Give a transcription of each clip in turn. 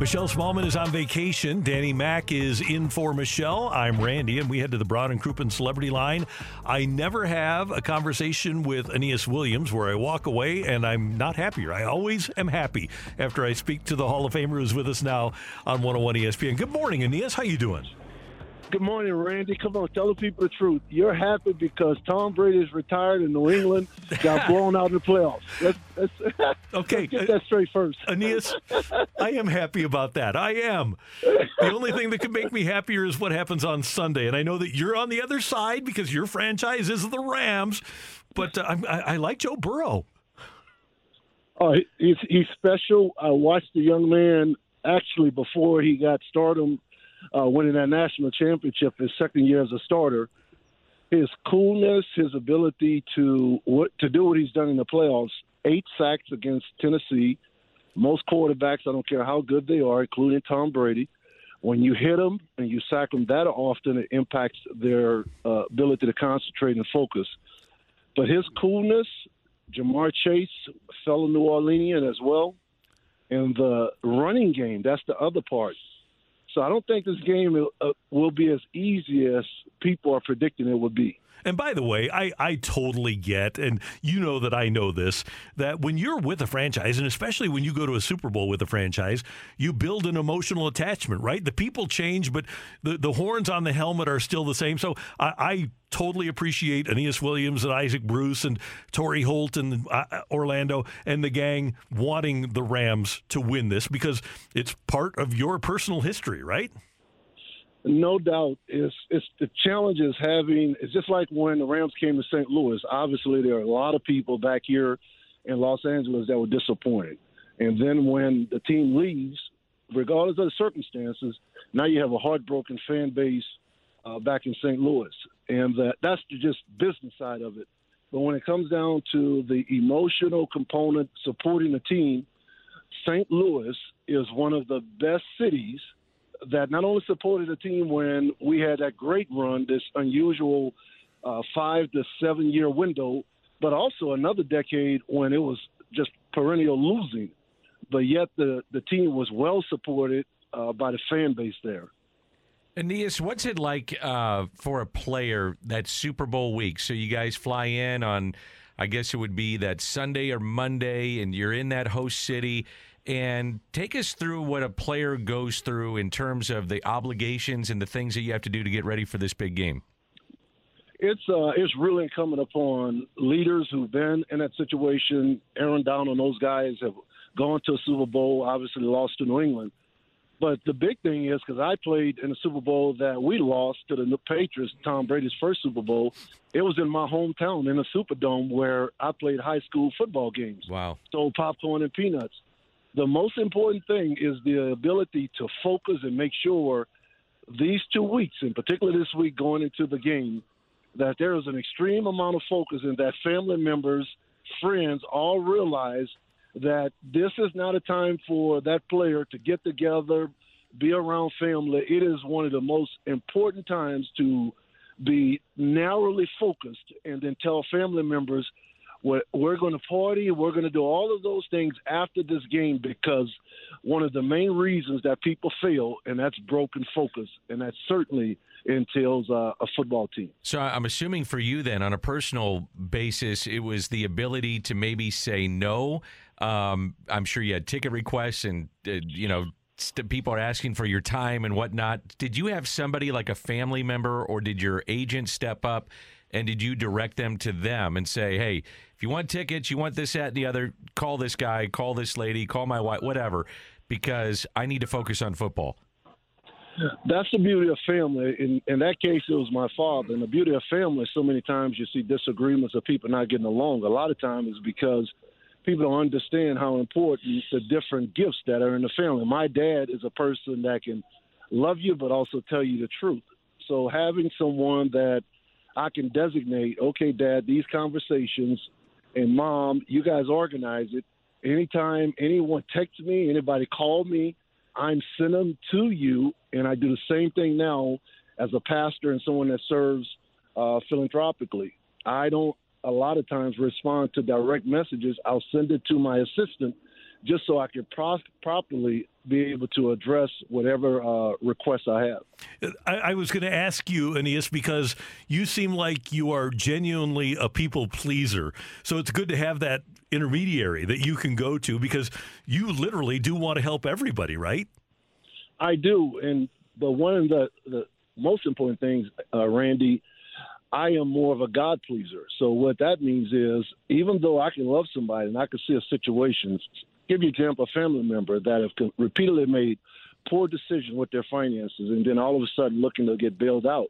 Michelle Smallman is on vacation. Danny Mack is in for Michelle. I'm Randy, and we head to the Brown and Crouppen Celebrity Line. I never have a conversation with Aeneas Williams where I walk away and I'm not happier. I always am happy after I speak to the Hall of Famer who's with us now on 101 ESPN. Good morning, Aeneas. How you doing? Good morning, Randy. Come on, tell the people the truth. You're happy because Tom Brady is retired and New England got blown out in the playoffs. Let's, let's, okay, get that straight first. Aeneas, I am happy about that. I am. The only thing that could make me happier is what happens on Sunday. And I know that you're on the other side because your franchise is the Rams. But uh, I, I like Joe Burrow. Oh, he's he's special. I watched the young man actually before he got stardom uh, winning that national championship his second year as a starter. His coolness, his ability to what to do what he's done in the playoffs, eight sacks against Tennessee. Most quarterbacks, I don't care how good they are, including Tom Brady, when you hit them and you sack them that often, it impacts their uh, ability to concentrate and focus. But his coolness, Ja'Marr Chase, fellow New Orleanian as well, and the running game, that's the other part. So I don't think this game uh, will be as easy as people are predicting it would be. And by the way, I, I totally get, and you know that I know this, that when you're with a franchise, and especially when you go to a Super Bowl with a franchise, you build an emotional attachment, right? The people change, but the, the horns on the helmet are still the same. So I, I totally appreciate Aeneas Williams and Isaac Bruce and Torry Holt and uh, Orlando and the gang wanting the Rams to win this because it's part of your personal history, right? No doubt is it's the challenge is having it's just like when the Rams came to St. Louis. Obviously there are a lot of people back here in Los Angeles that were disappointed. And then when the team leaves, regardless of the circumstances, now you have a heartbroken fan base uh, back in St. Louis. And that that's the just business side of it. But when it comes down to the emotional component supporting the team, St. Louis is one of the best cities – that not only supported the team when we had that great run, this unusual uh, five to seven year window, but also another decade when it was just perennial losing. But yet the, the team was well supported uh, by the fan base there. Aeneas, what's it like uh, for a player that Super Bowl week? So you guys fly in on, I guess it would be that Sunday or Monday, and you're in that host city and take us through what a player goes through in terms of the obligations and the things that you have to do to get ready for this big game. It's uh, it's really incumbent upon leaders who've been in that situation. Aaron Donald and those guys have gone to a Super Bowl, obviously lost to New England. But the big thing is because I played in a Super Bowl that we lost to the Patriots, Tom Brady's first Super Bowl. It was in my hometown in a Superdome where I played high school football games. Wow! Sold popcorn and peanuts the most important thing is the ability to focus and make sure these two weeks, in particular this week going into the game, that there is an extreme amount of focus and that family members, friends all realize that this is not a time for that player to get together, be around family. It is one of the most important times to be narrowly focused and then tell family members – we're, we're going to party. We're going to do all of those things after this game because one of the main reasons that people fail, and that's broken focus, and that certainly entails uh, a football team. So I'm assuming for you then, on a personal basis, it was the ability to maybe say no. Um, I'm sure you had ticket requests and uh, you know people are asking for your time and whatnot. Did you have somebody like a family member, or did your agent step up? And did you direct them to them and say, hey, If you want tickets, you want this, that, and the other, call this guy, call this lady, call my wife, whatever, because I need to focus on football. That's the beauty of family. In in that case, it was my father. And the beauty of family, so many times you see disagreements of people not getting along. A lot of times is because people don't understand how important the different gifts that are in the family. My dad is a person that can love you, but also tell you the truth. So having someone that I can designate, okay, dad, these conversations, and mom, you guys organize it. Anytime anyone texts me, anybody call me, I'm send them to you, and I do the same thing now as a pastor and someone that serves uh, philanthropically. I don't a lot of times respond to direct messages. I'll send it to my assistant just so I can pro- properly be able to address whatever uh, requests I have. I, I was going to ask you, Aeneas, because you seem like you are genuinely a people pleaser. So it's good to have that intermediary that you can go to because you literally do want to help everybody, right? I do, and but one of the, the most important things, uh, Randy, I am more of a God pleaser. So what that means is, even though I can love somebody and I can see a situation, give you example, a family member that have repeatedly made poor decisions with their finances, and then all of a sudden looking to get bailed out.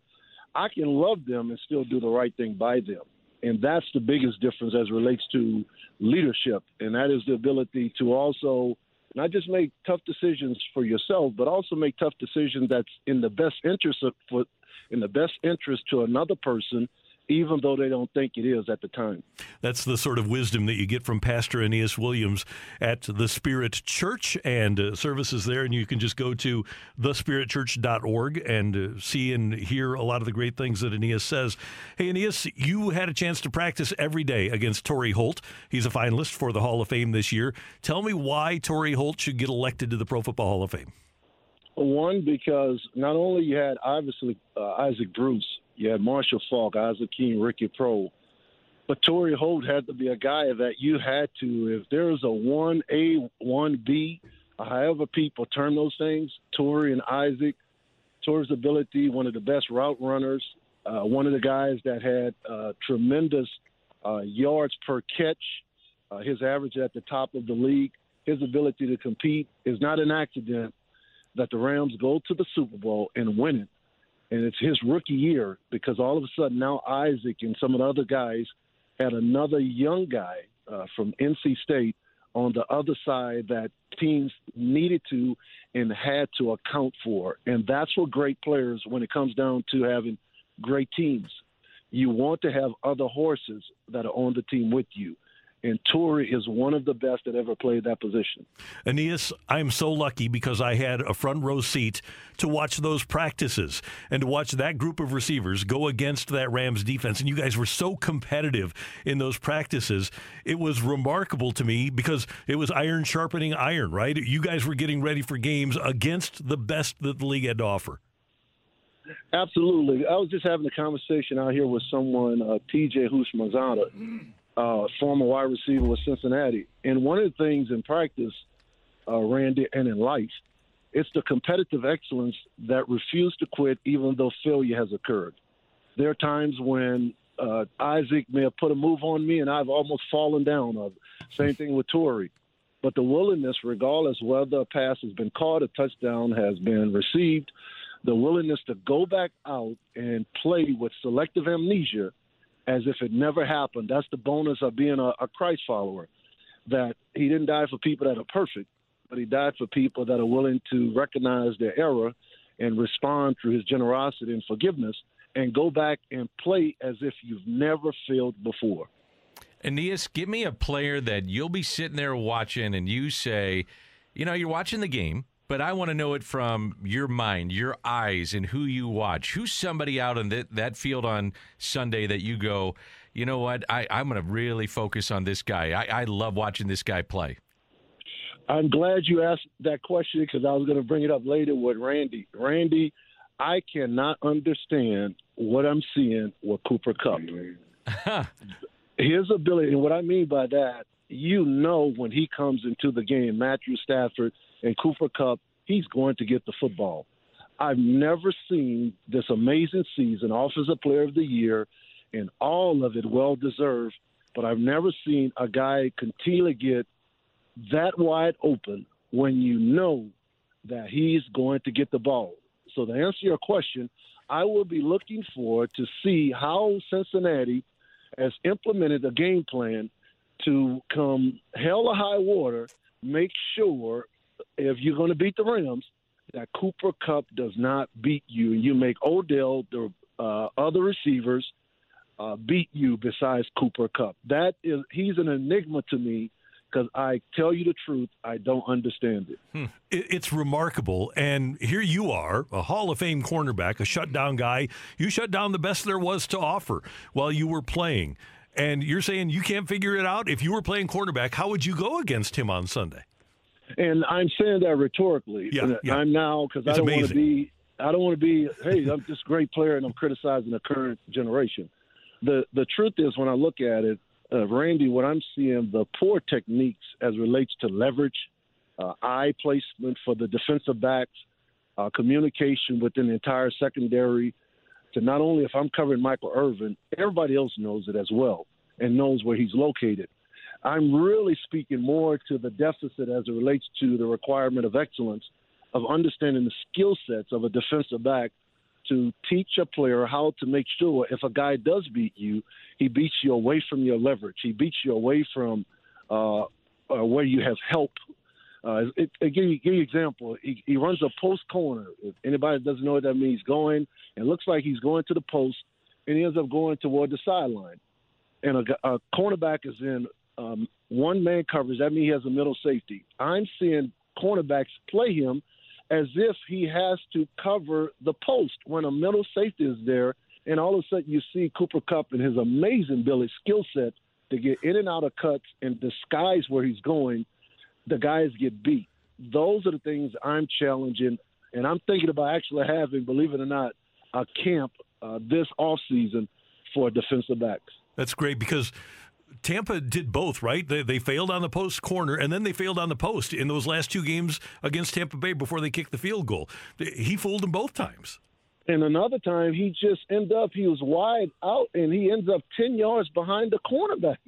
I can love them and still do the right thing by them. And that's the biggest difference as relates to leadership. And that is the ability to also not just make tough decisions for yourself, but also make tough decisions that's in the best interest of, for, in the best interest to another person even though they don't think it is at the time. That's the sort of wisdom that you get from Pastor Aeneas Williams at the Spirit Church and uh, services there. And you can just go to thespiritchurch.org and uh, see and hear a lot of the great things that Aeneas says. Hey, Aeneas, you had a chance to practice every day against Torry Holt. He's a finalist for the Hall of Fame this year. Tell me why Torry Holt should get elected to the Pro Football Hall of Fame. One, because not only you had obviously uh, Isaac Bruce, you had Marshall Faulk, Isaac King, Ricky Proehl. But Torry Holt had to be a guy that you had to, if there was a 1A, 1B, however people term those things, Torry and Isaac, Torry's ability, one of the best route runners, uh, one of the guys that had uh, tremendous uh, yards per catch, uh, his average at the top of the league, his ability to compete is not an accident that the Rams go to the Super Bowl and win it and it's his rookie year because all of a sudden now Isaac and some of the other guys had another young guy uh, from NC State on the other side that teams needed to and had to account for. And that's what great players, when it comes down to having great teams, you want to have other horses that are on the team with you and Torry is one of the best that ever played that position. Aeneas, I'm so lucky because I had a front row seat to watch those practices and to watch that group of receivers go against that Rams defense. And you guys were so competitive in those practices. It was remarkable to me because it was iron sharpening iron, right? You guys were getting ready for games against the best that the league had to offer. Absolutely. I was just having a conversation out here with someone, uh, TJ Houshmandzadeh uh, former wide receiver with Cincinnati. And one of the things in practice, uh, Randy, and in life, it's the competitive excellence that refuse to quit even though failure has occurred. There are times when uh, Isaac may have put a move on me and I've almost fallen down. Uh, same thing with Torry. But the willingness, regardless whether a pass has been caught, a touchdown has been received, the willingness to go back out and play with selective amnesia – as if it never happened. That's the bonus of being a, a Christ follower. That he didn't die for people that are perfect, but he died for people that are willing to recognize their error and respond through his generosity and forgiveness and go back and play as if you've never failed before. Aeneas, give me a player that you'll be sitting there watching and you say, you know, you're watching the game, but I want to know it from your mind, your eyes, and who you watch. Who's somebody out in that, that field on Sunday that you go, you know what, I, I'm going to really focus on this guy. I, I love watching this guy play. I'm glad you asked that question because I was going to bring it up later with Randy. Randy, I cannot understand what I'm seeing with Cooper Kupp. His ability, and what I mean by that, you know, when he comes into the game, Matthew Stafford – and Cooper Kupp, he's going to get the football. I've never seen this amazing season, Offensive Player of the Year, and all of it well deserved but I've never seen a guy continually get that wide open when you know that he's going to get the ball. So to answer your question, I will be looking forward to see how Cincinnati has implemented a game plan to come hell or high water, make sure if you're going to beat the Rams, that Cooper Kupp does not beat you. You make Odell, the uh, other receivers, uh, beat you besides Cooper Kupp. That is, he's an enigma to me because I tell you the truth, I don't understand it. Hmm. It's remarkable. And here you are, a Hall of Fame cornerback, a shutdown guy. You shut down the best there was to offer while you were playing. And you're saying you can't figure it out? If you were playing cornerback, how would you go against him on Sunday? And I'm saying that rhetorically. Yeah, yeah. I'm now because I don't want to be. I don't want to be. Hey, I'm just a great player, and I'm criticizing the current generation. The the truth is, when I look at it, uh, Randy, what I'm seeing the poor techniques as relates to leverage, uh, eye placement for the defensive backs, uh, communication within the entire secondary. To not only if I'm covering Michael Irvin, everybody else knows it as well and knows where he's located. I'm really speaking more to the deficit as it relates to the requirement of excellence of understanding the skill sets of a defensive back to teach a player how to make sure if a guy does beat you, he beats you away from your leverage. He beats you away from uh, uh, where you have help. Uh, it, it, give, you, give you an example. He, he runs a post corner. If anybody doesn't know what that means, going, it looks like he's going to the post, and he ends up going toward the sideline. And a, a cornerback is in um, one man coverage. That means he has a middle safety. I'm seeing cornerbacks play him – as if he has to cover the post when a middle safety is there, and all of a sudden you see Cooper Kupp and his amazing Billy skill set to get in and out of cuts and disguise where he's going. The guys get beat. Those are the things I'm challenging, and I'm thinking about actually having, believe it or not, a camp uh, this off season for defensive backs. That's great because Tampa did both, right? They, they failed on the post corner, and then they failed on the post in those last two games against Tampa Bay before they kicked the field goal. He fooled them both times. And another time, he just ended up, he was wide out, and he ends up 10 yards behind the cornerback.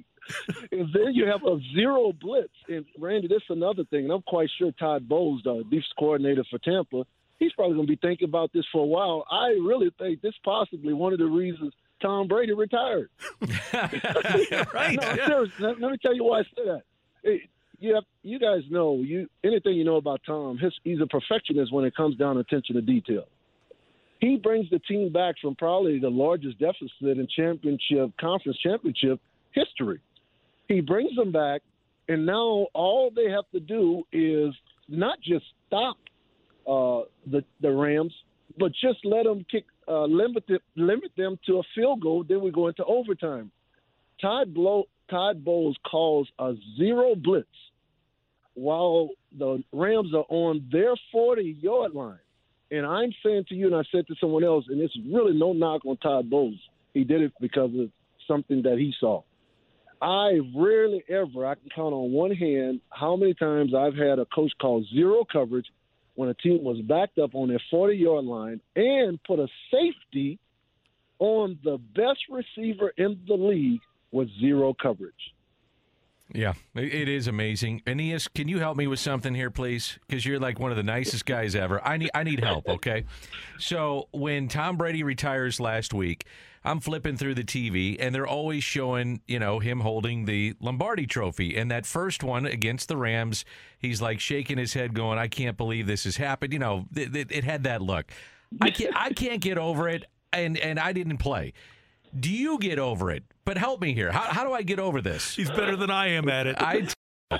And then you have a zero blitz. And Randy, this is another thing. And I'm quite sure Todd Bowles, the defense coordinator for Tampa, he's probably going to be thinking about this for a while. I really think this possibly one of the reasons – Tom Brady retired. right. no, yeah. let, let, me tell you why I say that. It, you have, you guys know you anything you know about Tom. His, he's a perfectionist when it comes down to attention to detail. He brings the team back from probably the largest deficit in championship conference championship history. He brings them back, and now all they have to do is not just stop uh, the the Rams, but just let them kick uh, limit it, limit them to a field goal. Then we go into overtime. Todd Blow, Todd Bowles calls a zero blitz while the Rams are on their 40 yard line. And I'm saying to you, and I said to someone else, and it's really no knock on Todd Bowles. He did it because of something that he saw. I rarely ever, I can count on one hand how many times I've had a coach call zero coverage when a team was backed up on their 40 yard line and put a safety on the best receiver in the league with zero coverage. Yeah, it is amazing. Aeneas, can you help me with something here, please? Because you're like one of the nicest guys ever. I need I need help. Okay, so when Tom Brady retires last week, I'm flipping through the TV, and they're always showing, you know, him holding the Lombardi Trophy. And that first one against the Rams, he's like shaking his head, going, "I can't believe this has happened." You know, it, it, it had that look. I can't, I can't get over it, and and I didn't play. Do you get over it? But help me here. How, how do I get over this? He's better than I am at it. I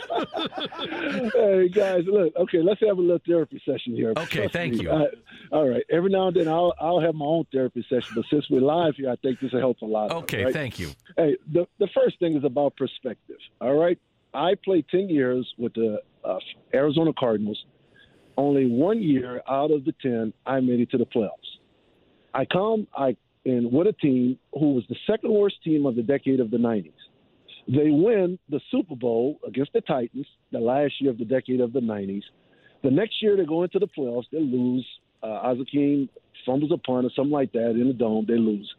hey guys, look. Okay, let's have a little therapy session here. Okay, Trust thank me. you. Uh, all right. Every now and then, I'll I'll have my own therapy session, but since we're live here, I think this will help a lot. Okay, right? thank you. Hey, the the first thing is about perspective. All right, I played ten years with the uh, Arizona Cardinals. Only one year out of the ten, I made it to the playoffs. I come, I and with a team who was the second worst team of the decade of the '90s. They win the Super Bowl against the Titans the last year of the decade of the 90s. The next year they go into the playoffs, they lose. Uh, Az Hakim fumbles a punt or something like that in the dome, they lose.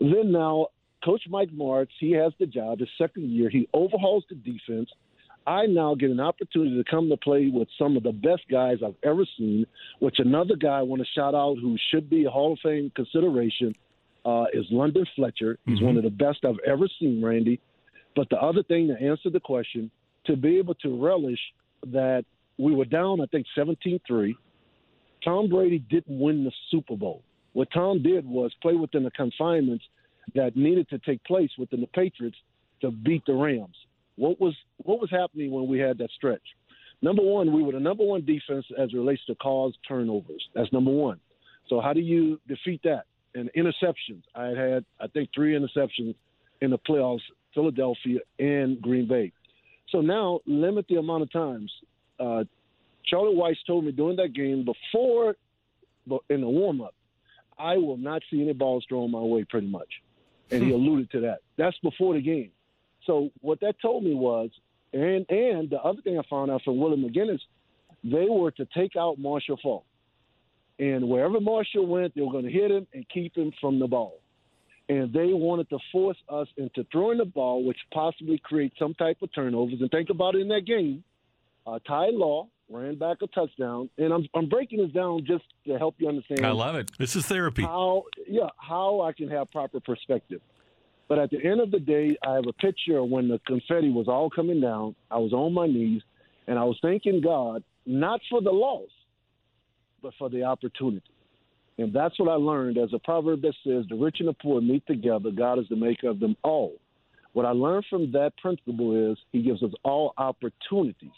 Then now Coach Mike Martz, he has the job, his second year. He overhauls the defense. I now get an opportunity to come to play with some of the best guys I've ever seen, which another guy I want to shout out who should be a Hall of Fame consideration uh, is London Fletcher. He's mm-hmm. one of the best I've ever seen, Randy. But the other thing to answer the question, to be able to relish that we were down, I think, 17 3. Tom Brady didn't win the Super Bowl. What Tom did was play within the confinements that needed to take place within the Patriots to beat the Rams. What was what was happening when we had that stretch? Number one, we were the number one defense as it relates to cause turnovers. That's number one. So how do you defeat that? And interceptions. I had had I think three interceptions in the playoffs, Philadelphia and Green Bay. So now limit the amount of times. Uh, Charlie Weis told me during that game before in the warm up, I will not see any balls thrown my way pretty much. And he alluded to that. That's before the game. So what that told me was, and and the other thing I found out from Willie McGinest, they were to take out Marshall Faulk. And wherever Marshall went, they were going to hit him and keep him from the ball. And they wanted to force us into throwing the ball, which possibly creates some type of turnovers. And think about it in that game. Uh, Ty Law ran back a touchdown, and I'm I'm breaking this down just to help you understand. I love it. This is therapy. How yeah, how I can have proper perspective. But at the end of the day, I have a picture of when the confetti was all coming down. I was on my knees, and I was thanking God not for the loss, but for the opportunity. And that's what I learned as a proverb that says, The rich and the poor meet together. God is the maker of them all. What I learned from that principle is He gives us all opportunities.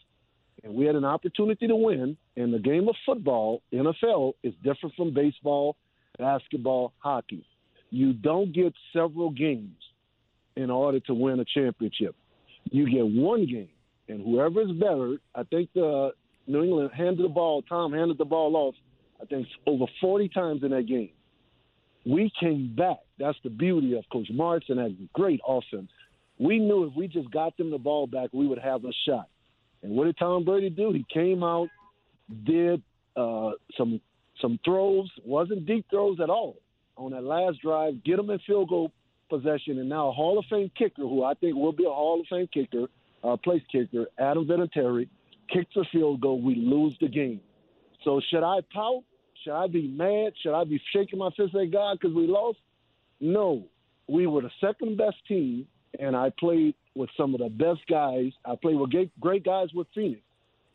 And we had an opportunity to win. And the game of football, NFL, is different from baseball, basketball, hockey. You don't get several games in order to win a championship. You get one game, and whoever is better, I think the New England handed the ball, Tom handed the ball off, I think over 40 times in that game. We came back. That's the beauty of Coach Martz and that great offense. We knew if we just got them the ball back, we would have a shot. And what did Tom Brady do? He came out, did uh, some some throws, wasn't deep throws at all on that last drive, get them in field goal possession, and now a Hall of Fame kicker, who I think will be a Hall of Fame kicker, uh, place kicker, Adam Vinatieri, kicks a field goal. We lose the game. So should I pout? Should I be mad? Should I be shaking my fist at God because we lost? No. We were the second best team, and I played with some of the best guys. I played with great guys with Phoenix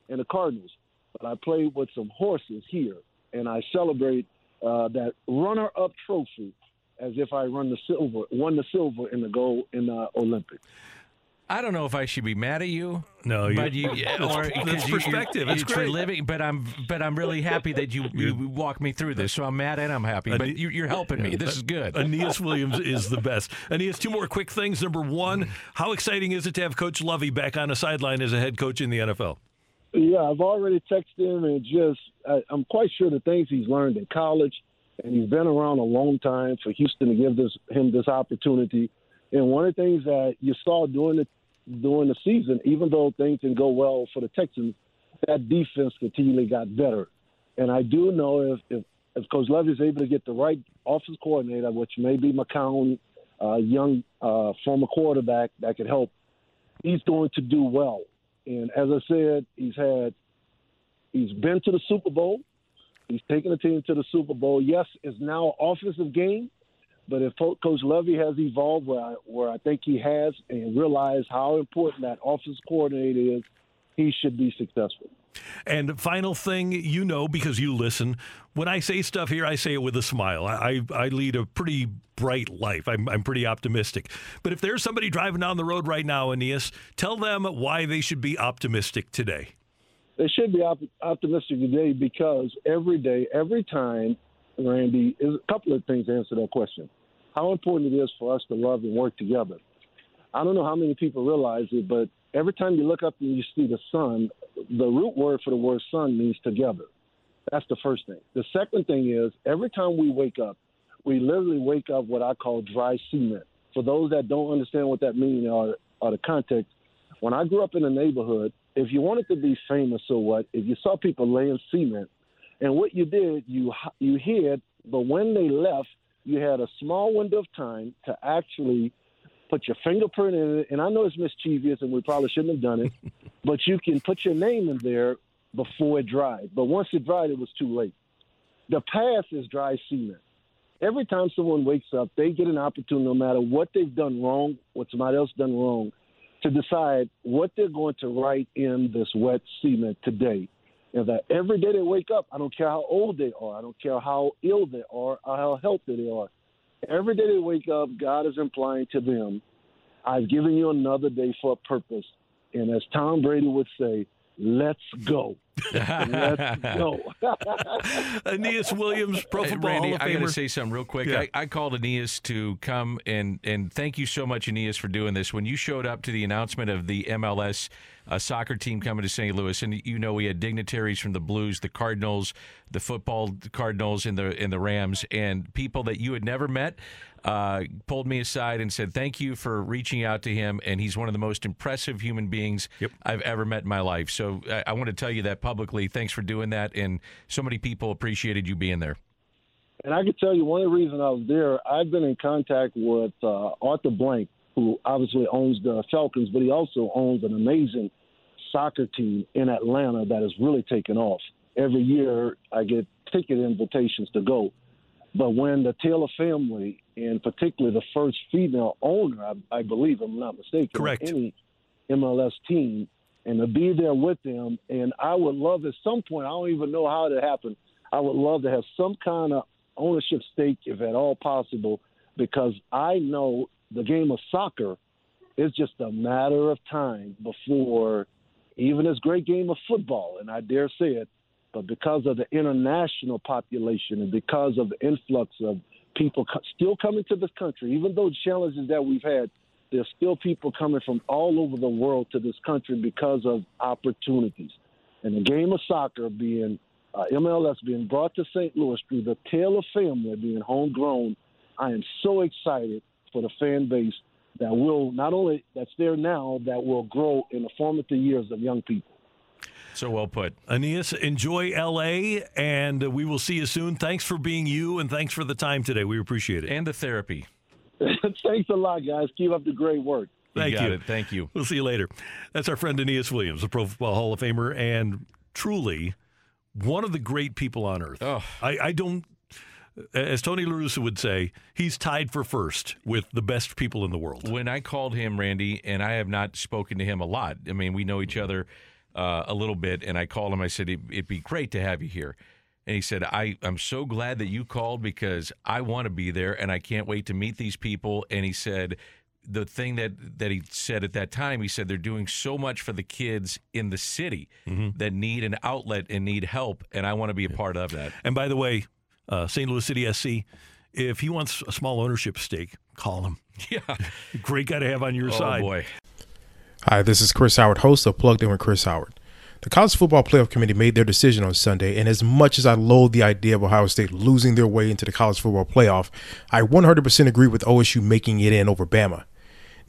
and the Cardinals, but I played with some horses here, and I celebrate – uh, that runner-up trophy as if I run the silver, won the silver in the gold in the Olympics. I don't know if I should be mad at you. No, but you, or that's perspective. You, it's great. living, but I'm, but I'm really happy that you, you walk me through this. So I'm mad and I'm happy. But you, are helping me. This is good. Aeneas Williams is the best. Aeneas, two more quick things. Number one, how exciting is it to have Coach Lovie back on the sideline as a head coach in the NFL? Yeah, I've already texted him, and just I, I'm quite sure the things he's learned in college, and he's been around a long time for Houston to give this him this opportunity. And one of the things that you saw during the during the season, even though things didn't go well for the Texans, that defense continually got better. And I do know if if, if Coach Lovie is able to get the right offense coordinator, which may be McCown, uh, young uh, former quarterback that could help, he's going to do well. And as I said, he's had he's been to the Super Bowl. He's taken the team to the Super Bowl. Yes, it's now an offensive game, but if Coach Lovie has evolved where I, where I think he has and realized how important that offensive coordinator is, he should be successful. And final thing, you know, because you listen, when I say stuff here, I say it with a smile. I, I, lead a pretty bright life. I'm, I'm pretty optimistic. But if there's somebody driving down the road right now, Aeneas, tell them why they should be optimistic today. They should be op- optimistic today because every day, every time, Randy, is a couple of things to answer that question. How important it is for us to love and work together. I don't know how many people realize it, but every time you look up and you see the sun, the root word for the word sun means together. That's the first thing. The second thing is every time we wake up, we literally wake up what I call dry cement. For those that don't understand what that means or, or the context, when I grew up in a neighborhood, if you wanted to be famous or what, if you saw people laying cement, and what you did, you you hid, but when they left, you had a small window of time to actually put your fingerprint in it, and I know it's mischievous, and we probably shouldn't have done it, but you can put your name in there before it dried. But once it dried, it was too late. The path is dry cement. Every time someone wakes up, they get an opportunity, no matter what they've done wrong, what somebody else done wrong, to decide what they're going to write in this wet cement today. And that every day they wake up, I don't care how old they are, I don't care how ill they are, or how healthy they are. Every day they wake up, God is implying to them, I've given you another day for a purpose. And as Tom Brady would say, let's go. let's go. Aeneas Williams, Pro Football Randy, Hall of I got to say something real quick. Yeah. I, I called Aeneas to come and and thank you so much, Aeneas, for doing this. When you showed up to the announcement of the MLS uh, soccer team coming to St. Louis, and you know we had dignitaries from the Blues, the Cardinals, the football Cardinals, and the and the Rams, and people that you had never met. Uh, pulled me aside and said, "Thank you for reaching out to him, and he's one of the most impressive human beings Yep. I've ever met in my life." So I, I want to tell you that publicly. Thanks for doing that, and so many people appreciated you being there. And I can tell you one of the reasons I was there, I've been in contact with uh, Arthur Blank, who obviously owns the Falcons, but he also owns an amazing soccer team in Atlanta that has really taken off. Every year I get ticket invitations to go. But when the Taylor family, and particularly the first female owner, I, I believe, I'm not mistaken, Correct. any MLS team, and to be there with them, and I would love at some point, I don't even know how it happened, I would love to have some kind of ownership stake, if at all possible, because I know the game of soccer is just a matter of time before even this great game of football, and I dare say it, but because of the international population and because of the influx of people co- still coming to this country, even though the challenges that we've had, there's still people coming from all over the world to this country because of opportunities. And the game of soccer being uh, MLS being brought to St. Louis through the Taylor family being homegrown, I am so excited for the fan base that will not only that's there now that will grow in the formative years of young people. So well put. Aeneas, enjoy LA, and uh, we will see you soon. Thanks for being you, and thanks for the time today. We appreciate it. And the therapy. Thanks a lot, guys. Keep up the great work. Thank got you. it. Thank you. We'll see you later. That's our friend Aeneas Williams, a Pro Football Hall of Famer, and truly one of the great people on earth. Oh. I, I don't, as Tony La Russa would say, he's tied for first with the best people in the world. When I called him, Randy, and I have not spoken to him a lot. I mean, we know each other uh, a little bit, and I called him. I said, "It- It'd be great to have you here. And he said, I, I'm so glad that you called because I want to be there and I can't wait to meet these people. And he said, the thing that, that he said at that time, he said they're doing so much for the kids in the city that need an outlet and need help. And I want to be a part of that. And by the way, uh, St. Louis City SC, if he wants a small ownership stake, call him. Yeah. Great guy to have on your Oh, side. boy. Hi, this is Chris Howard, host of Plugged In with Chris Howard. The College Football Playoff Committee made their decision on Sunday, and as much as I loathe the idea of Ohio State losing their way into the College Football Playoff, I 100% agree with OSU making it in over Bama.